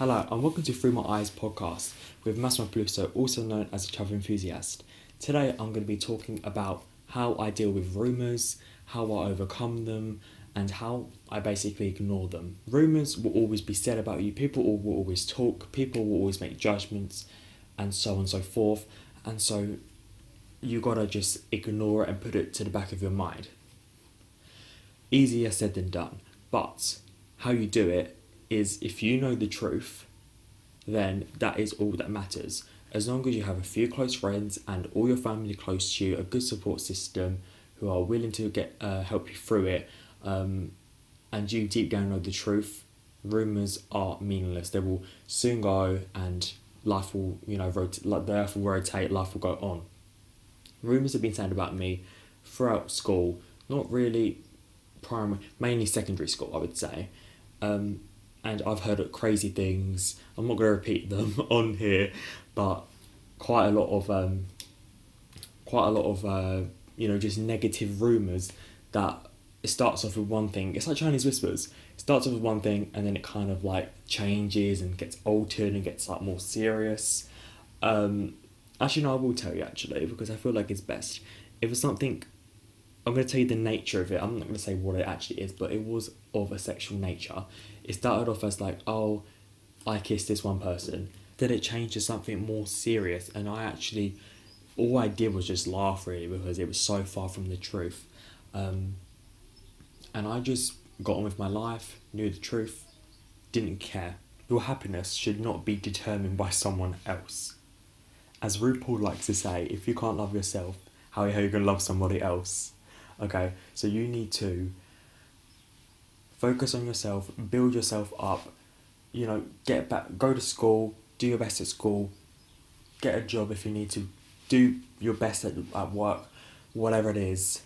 Hello, and welcome to Through My Eyes podcast with Massimo Peluso, also known as a travel enthusiast. Today, I'm going to be talking about how I deal with rumours, how I overcome them, and how I basically ignore them. Rumours will always be said about you, people will always talk, people will always make judgments, and so on and so forth. And so, you gotta just ignore it and put it to the back of your mind. Easier said than done, but how you do it is if you know the truth, then that is all that matters. As long as you have a few close friends and all your family close to you, a good support system who are willing to get uh, help you through it, um, and you deep down know the truth, rumors are meaningless. They will soon go, and life will you know rotate. Like the earth will rotate, life will go on. Rumors have been said about me throughout school, not really primary, mainly secondary school, I would say. Um, and I've heard crazy things. I'm not going to repeat them on here, but quite a lot of um, quite a lot of uh, you know just negative rumors that it starts off with one thing. It's like Chinese whispers. It starts off with one thing and then it kind of like changes and gets altered and gets like more serious. Um, actually, no, I will tell you actually because I feel like it's best. If it's something I'm going to tell you the nature of it. I'm not going to say what it actually is, but it was of a sexual nature. It started off as like, oh, I kissed this one person. Then it changed to something more serious, and I actually, all I did was just laugh really because it was so far from the truth. Um, and I just got on with my life, knew the truth, didn't care. Your happiness should not be determined by someone else. As RuPaul likes to say, if you can't love yourself, how are you going to love somebody else? Okay, so you need to focus on yourself, build yourself up, you know, get back, go to school, do your best at school, get a job if you need to, do your best at, at work, whatever it is,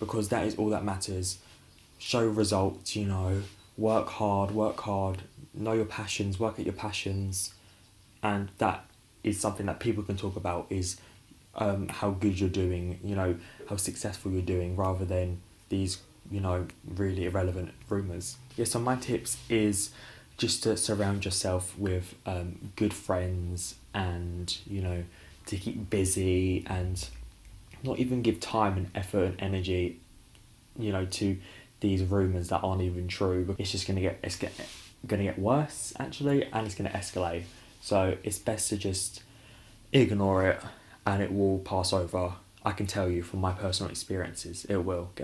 because that is all that matters. Show results, you know, work hard, work hard, know your passions, work at your passions, and that is something that people can talk about is um, how good you're doing, you know, how successful you're doing, rather than these, you know, really irrelevant rumors. Yeah, so my tips is just to surround yourself with um, good friends and, you know, to keep busy and not even give time and effort and energy, you know, to these rumors that aren't even true. It's just gonna get it's gonna get worse actually, and it's gonna escalate. So it's best to just ignore it and it will pass over. I can tell you from my personal experiences, it will